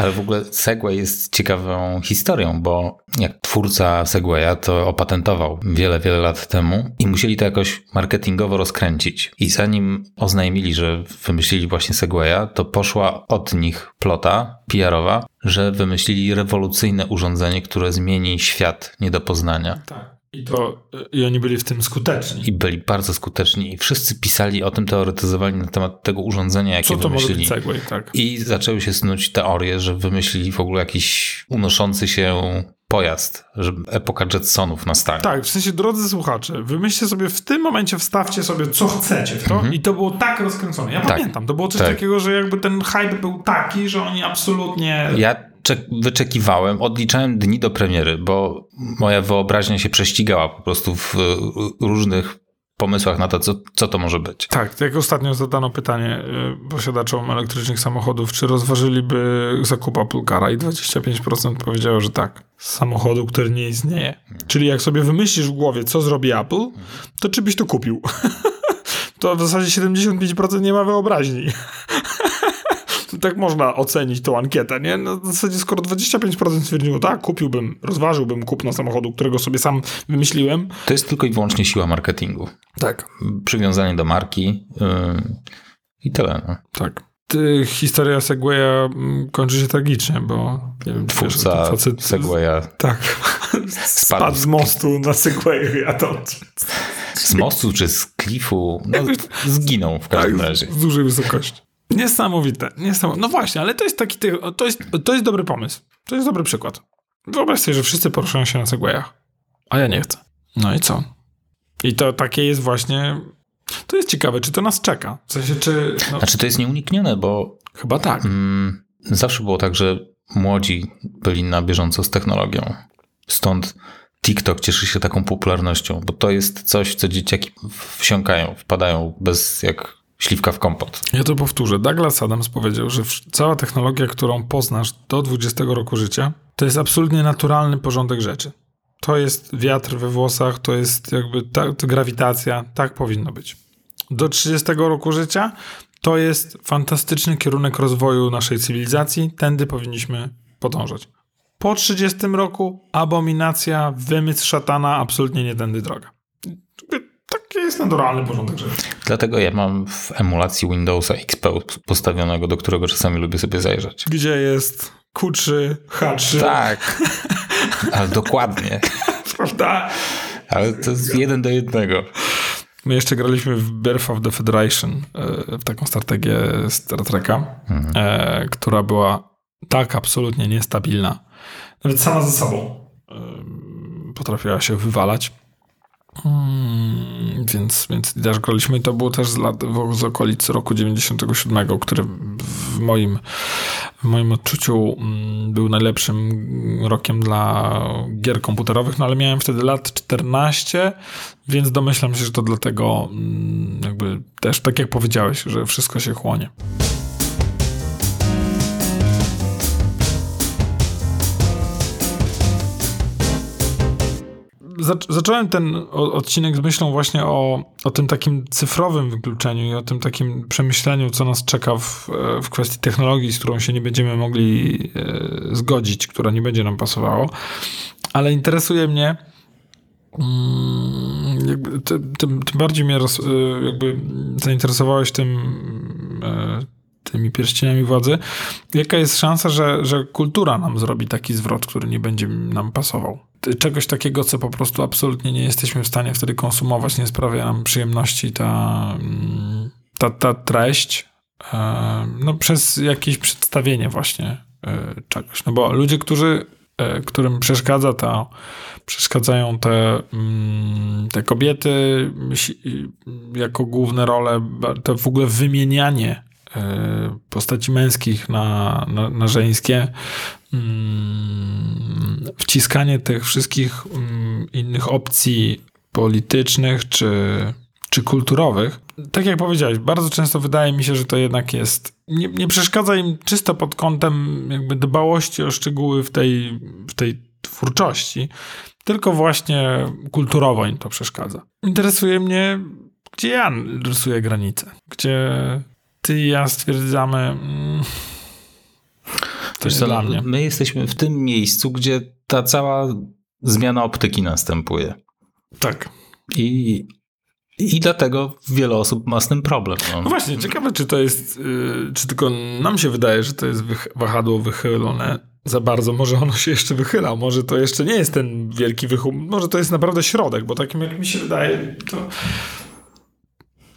Ale w ogóle Segway jest ciekawą historią, bo jak twórca Segwaya to opatentował wiele, wiele lat temu i musieli to jakoś marketingowo rozkręcić. I zanim oznajmili, że wymyślili właśnie Segwaya, to poszła od nich plota PR-owa, że wymyślili rewolucyjne urządzenie, które zmieni świat nie do poznania. Tak. I to, i oni byli w tym skuteczni. I byli bardzo skuteczni i wszyscy pisali o tym, teoretyzowali na temat tego urządzenia, jakie Co to może wymyślili. być Segway, tak? I zaczęły się snuć teorie, że wymyślili w ogóle jakiś unoszący się pojazd, że epoka Jetsonów nastanie. Tak, w sensie, drodzy słuchacze, wymyślcie sobie w tym momencie, wstawcie sobie, co chcecie w to i to było tak rozkręcone. Ja Tak. pamiętam, to było coś Tak. takiego, że jakby ten hype był taki, że oni absolutnie... Ja wyczekiwałem, odliczałem dni do premiery, bo moja wyobraźnia się prześcigała po prostu w różnych pomysłach na to, co, co to może być. Tak, jak ostatnio zadano pytanie y, posiadaczom elektrycznych samochodów, czy rozważyliby zakup Apple Cara i 25% powiedziało, że tak. samochodu, który nie istnieje. Czyli jak sobie wymyślisz w głowie, co zrobi Apple, to czy byś to kupił? to w zasadzie 75% nie ma wyobraźni. tak można ocenić tą ankietę, nie? W zasadzie skoro 25% stwierdziło, tak, kupiłbym, rozważyłbym kupno samochodu, którego sobie sam wymyśliłem. To jest tylko i wyłącznie siła marketingu. Tak. Przywiązanie do marki yy, i tyle. No. Tak. Historia Segwaya mm, kończy się tragicznie, bo nie wiem, Twórca wiesz, facet, Segwaya tak, spadł, spadł z mostu na Segwayu jadąc. Z mostu czy z klifu? No, zginął w każdym tak, razie. Z dużej wysokości. Niesamowite, niesamowite. No właśnie, ale to jest taki, to jest, to jest dobry pomysł. To jest dobry przykład. Wyobraź sobie, że wszyscy poruszają się na Segwayach, a ja nie chcę. No i co? I to takie jest właśnie to jest ciekawe, czy to nas czeka? W sensie, czy... No... Znaczy to jest nieuniknione, bo... Chyba tak. Mm, zawsze było tak, że młodzi byli na bieżąco z technologią. Stąd TikTok cieszy się taką popularnością, bo to jest coś, co dzieciaki wsiąkają, wpadają bez jak śliwka w kompot. Ja to powtórzę. Douglas Adams powiedział, że cała technologia, którą poznasz do 20 roku życia, to jest absolutnie naturalny porządek rzeczy. To jest wiatr we włosach, to jest jakby ta, to grawitacja, tak powinno być. Do 30 roku życia to jest fantastyczny kierunek rozwoju naszej cywilizacji, tędy powinniśmy podążać. Po 30 roku abominacja, wymysł szatana, absolutnie nie tędy droga. Taki jest naturalny porządek rzeczy. Dlatego ja mam w emulacji Windowsa XP postawionego, do którego czasami lubię sobie zajrzeć. Gdzie jest Q3, H3. Tak, ale dokładnie. Prawda? Ale to jest jeden do jednego. My jeszcze graliśmy w Birth of the Federation, e, w taką strategię Star Treka, mhm. E, która była tak absolutnie niestabilna. Nawet sama ze sobą e, potrafiła się wywalać. Hmm, więc, więc też graliśmy i to było też z, lat, z okolic roku 97, który w moim, w moim odczuciu mm, był najlepszym rokiem dla gier komputerowych, no ale miałem wtedy lat 14, więc domyślam się, że to dlatego mm, jakby też tak jak powiedziałeś, że wszystko się chłonie. Zacząłem ten odcinek z myślą właśnie o, o tym takim cyfrowym wykluczeniu i o tym takim przemyśleniu, co nas czeka w, w kwestii technologii, z którą się nie będziemy mogli e, zgodzić, która nie będzie nam pasowało. Ale interesuje mnie, mm, tym, tym, bardziej mnie roz, e, jakby zainteresowałeś tym, e, tymi pierścieniami władzy. Jaka jest szansa, że, że kultura nam zrobi taki zwrot, który nie będzie nam pasował? czegoś takiego, co po prostu absolutnie nie jesteśmy w stanie wtedy konsumować, nie sprawia nam przyjemności ta, mm, ta, ta treść, e, no przez jakieś przedstawienie właśnie e, czegoś. No bo ludzie, którzy, e, którym przeszkadza to, przeszkadzają te, mm, te kobiety jako główne role, to w ogóle wymienianie postaci męskich na, na, na żeńskie, mm, wciskanie tych wszystkich mm, innych opcji politycznych czy, czy kulturowych. Tak jak powiedziałeś, bardzo często wydaje mi się, że to jednak jest. Nie, nie przeszkadza im czysto pod kątem jakby dbałości o szczegóły w tej, w tej twórczości, tylko właśnie kulturowo im to przeszkadza. Interesuje mnie, gdzie ja rysuję granice, gdzie ty i ja stwierdzamy. Mm, to jest dla mnie. My jesteśmy w tym miejscu, gdzie ta cała zmiana optyki następuje. Tak. I, i dlatego wiele osób ma z tym problem. No, no właśnie, ciekawe, czy to jest, yy, czy tylko nam się wydaje, że to jest wahadło wychylone za bardzo. Może ono się jeszcze wychyla, może to jeszcze nie jest ten wielki wychół, może to jest naprawdę środek, bo takim jak mi się wydaje, to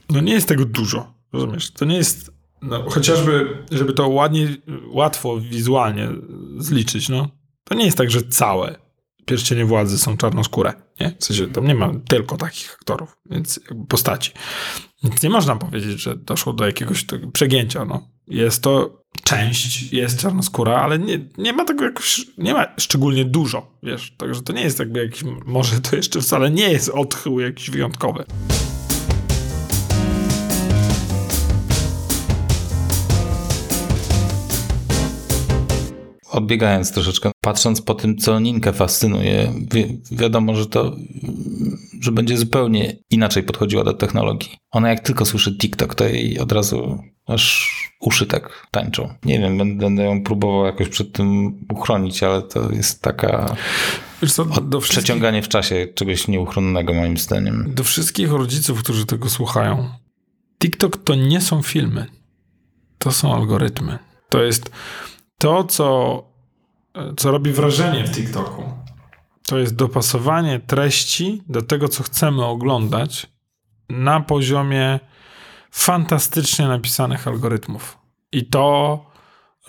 no nie jest tego dużo. Rozumiesz? To nie jest. No, chociażby, żeby to ładnie, łatwo wizualnie zliczyć, no. To nie jest tak, że całe pierścienie władzy są czarnoskóre. Nie? W sensie tam nie ma tylko takich aktorów, więc postaci. Więc nie można powiedzieć, że doszło do jakiegoś przegięcia. No. Jest to część, jest czarnoskóra, ale nie, nie ma tego jakoś, nie ma szczególnie dużo, wiesz. Także to nie jest jakby jakiś, może to jeszcze wcale nie jest odchył jakiś wyjątkowy. Odbiegając troszeczkę, patrząc po tym, co Ninkę fascynuje, wi wiadomo, że to, że będzie zupełnie inaczej podchodziła do technologii. Ona jak tylko słyszy TikTok, to jej od razu aż uszy tak tańczą. Nie wiem, będę ją próbował jakoś przed tym uchronić, ale to jest taka co, przeciąganie w czasie czegoś nieuchronnego moim zdaniem. Do wszystkich rodziców, którzy tego słuchają. TikTok to nie są filmy. To są algorytmy. To jest to, co, co robi wrażenie w TikToku. To jest dopasowanie treści do tego, co chcemy oglądać na poziomie fantastycznie napisanych algorytmów. I to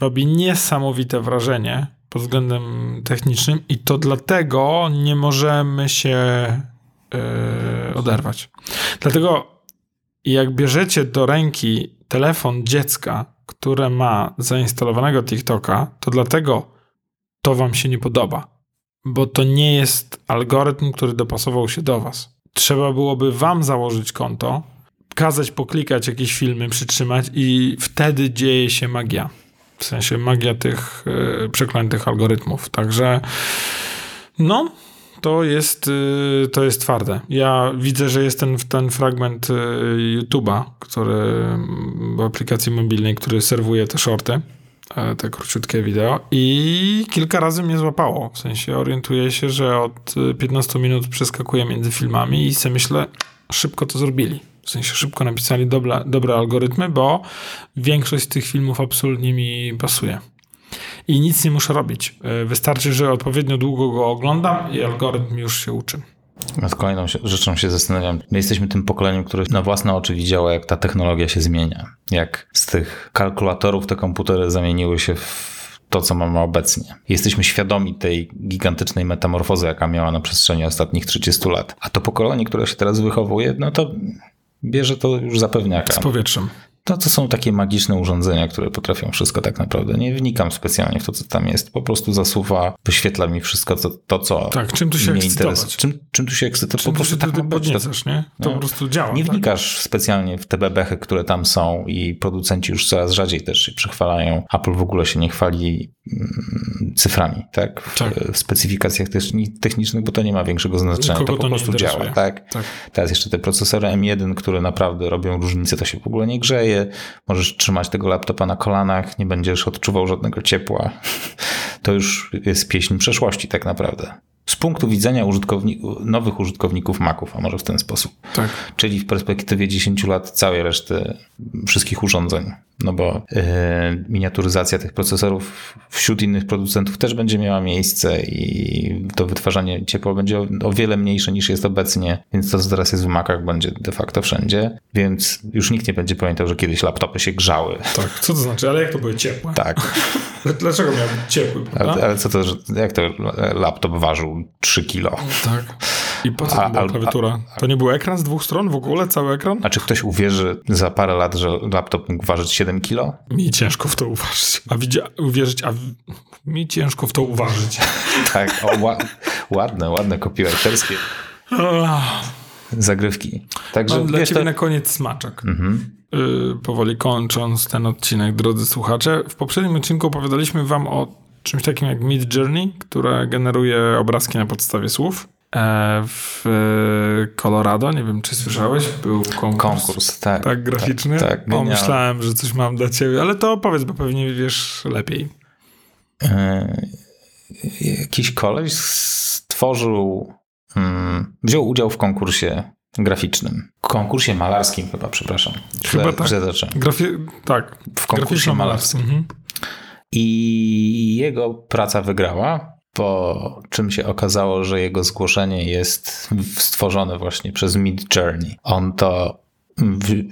robi niesamowite wrażenie pod względem technicznym, i to dlatego nie możemy się yy, oderwać. Dlatego, jak bierzecie do ręki telefon dziecka, które ma zainstalowanego TikToka, to dlatego to wam się nie podoba, bo to nie jest algorytm, który dopasował się do was. Trzeba byłoby wam założyć konto, kazać poklikać jakieś filmy, przytrzymać i wtedy dzieje się magia. W sensie magia tych yy, przeklętych algorytmów. Także no, to jest, yy, to jest twarde. Ja widzę, że jest ten, ten fragment yy, YouTube'a, który w aplikacji mobilnej, który serwuje te shorty, te króciutkie wideo i kilka razy mnie złapało. W sensie orientuję się, że od 15 minut przeskakuję między filmami i sobie myślę, szybko to zrobili. W sensie szybko napisali dobre, dobre algorytmy, bo większość z tych filmów absolutnie mi pasuje. I nic nie muszę robić. Wystarczy, że odpowiednio długo go oglądam i algorytm już się uczy. Nad kolejną rzeczą się zastanawiam. My jesteśmy tym pokoleniem, które na własne oczy widziało, jak ta technologia się zmienia. Jak z tych kalkulatorów te komputery zamieniły się w to, co mamy obecnie. Jesteśmy świadomi tej gigantycznej metamorfozy, jaka miała na przestrzeni ostatnich 30 lat. A to pokolenie, które się teraz wychowuje, no to bierze to już zapewniaka. Z powietrzem. To, to są takie magiczne urządzenia, które potrafią wszystko tak naprawdę. Nie wnikam specjalnie w to, co tam jest. Po prostu zasuwa, wyświetla mi wszystko co, to, co Tak, czym tu się mnie interesuje. Czym, czym tu się ekscytować? Po prostu tak. To- podniecasz, nie? To no. po prostu działa. nie tak? wnikasz specjalnie w te bebechy, które tam są i producenci już coraz rzadziej też się przychwalają. Apple w ogóle się nie chwali mm, cyframi, tak? W, Tak. w specyfikacjach techni- technicznych, bo to nie ma większego znaczenia. Nikogo to po to prostu działa, tak? Tak. Teraz jeszcze te procesory M1, które naprawdę robią różnicę, to się w ogóle nie grzeje. Możesz trzymać tego laptopa na kolanach, nie będziesz odczuwał żadnego ciepła. To już jest pieśń przeszłości tak naprawdę. Z punktu widzenia nowych użytkowników Maców, a może w ten sposób. Tak. Czyli w perspektywie 10 lat całej reszty wszystkich urządzeń. No bo yy, miniaturyzacja tych procesorów wśród innych producentów też będzie miała miejsce i to wytwarzanie ciepła będzie o, o wiele mniejsze niż jest obecnie, więc to, co teraz jest w Macach, będzie de facto wszędzie. Więc już nikt nie będzie pamiętał, że kiedyś laptopy się grzały. Tak. Co to znaczy? Ale jak to były ciepłe? Tak, Dlaczego miał być ciepły? ale, ale co to, jak to laptop ważył 3 kilo? Tak. I po co A- to była klawiatura? To nie był ekran z dwóch stron w ogóle? Cały ekran? A czy ktoś uwierzy za parę lat, że laptop mógł ważyć 7 kilo? Mi ciężko w to uwierzyć. A widzia- uwierzyć, a w... mi ciężko w to uważać. Tak, o, ła- ładne, ładne copywriterskie Ach, zagrywki. Także Mam dla ciebie to... na koniec smaczek. Mhm. Yy, powoli kończąc ten odcinek, drodzy słuchacze. W poprzednim odcinku opowiadaliśmy wam o czymś takim jak Mid Journey, które generuje obrazki na podstawie słów. E, W e, Colorado, nie wiem czy słyszałeś, był konkurs. Konkurs, tak. Tak, graficzny. Tak, tak, o, myślałem, że coś mam dla ciebie, ale to opowiedz, bo pewnie wiesz lepiej. E, Jakiś koleś stworzył, mm, wziął udział w konkursie graficznym. Konkursie malarskim chyba, przepraszam. Chyba tak. Grafi- tak, W konkursie graficzno malarskim. Mhm. I jego praca wygrała, po czym się okazało, że jego zgłoszenie jest stworzone właśnie przez Mid Journey. On to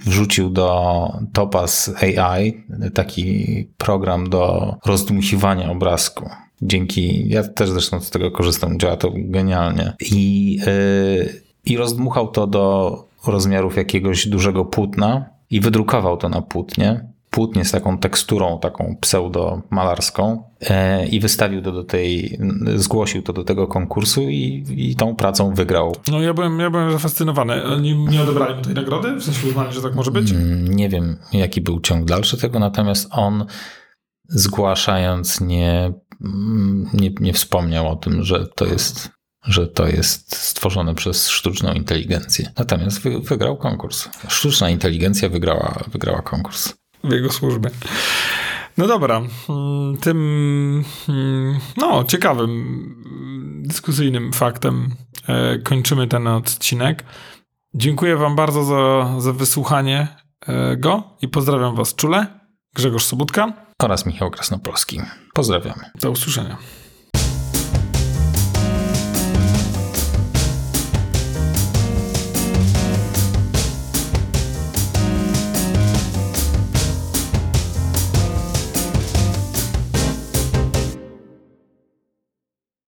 wrzucił do Topaz AI, taki program do rozdmuchiwania obrazku. Dzięki, ja też zresztą z tego korzystam, działa to genialnie. I, yy, i rozdmuchał to do rozmiarów jakiegoś dużego płótna i wydrukował to na płótnie. Płótnie z taką teksturą, taką pseudo-malarską e, i wystawił to do tej, zgłosił to do tego konkursu i, i tą pracą wygrał. No ja byłem, ja byłem zafascynowany. Oni nie odebrali mu tej nagrody? W sensie uznali, że tak może być? Mm, Nie wiem, jaki był ciąg dalszy tego, natomiast on zgłaszając nie mm, nie, nie wspomniał o tym, że to jest że to jest stworzone przez sztuczną inteligencję. Natomiast wy, wygrał konkurs. Sztuczna inteligencja wygrała, wygrała konkurs. W jego służbie. No dobra, mm, tym mm, no, ciekawym, dyskusyjnym faktem e, kończymy ten odcinek. Dziękuję Wam bardzo za, za wysłuchanie e, go i pozdrawiam Was czule. Grzegorz Sobutka. Oraz Michał Krasnopolski. Pozdrawiam. Do usłyszenia.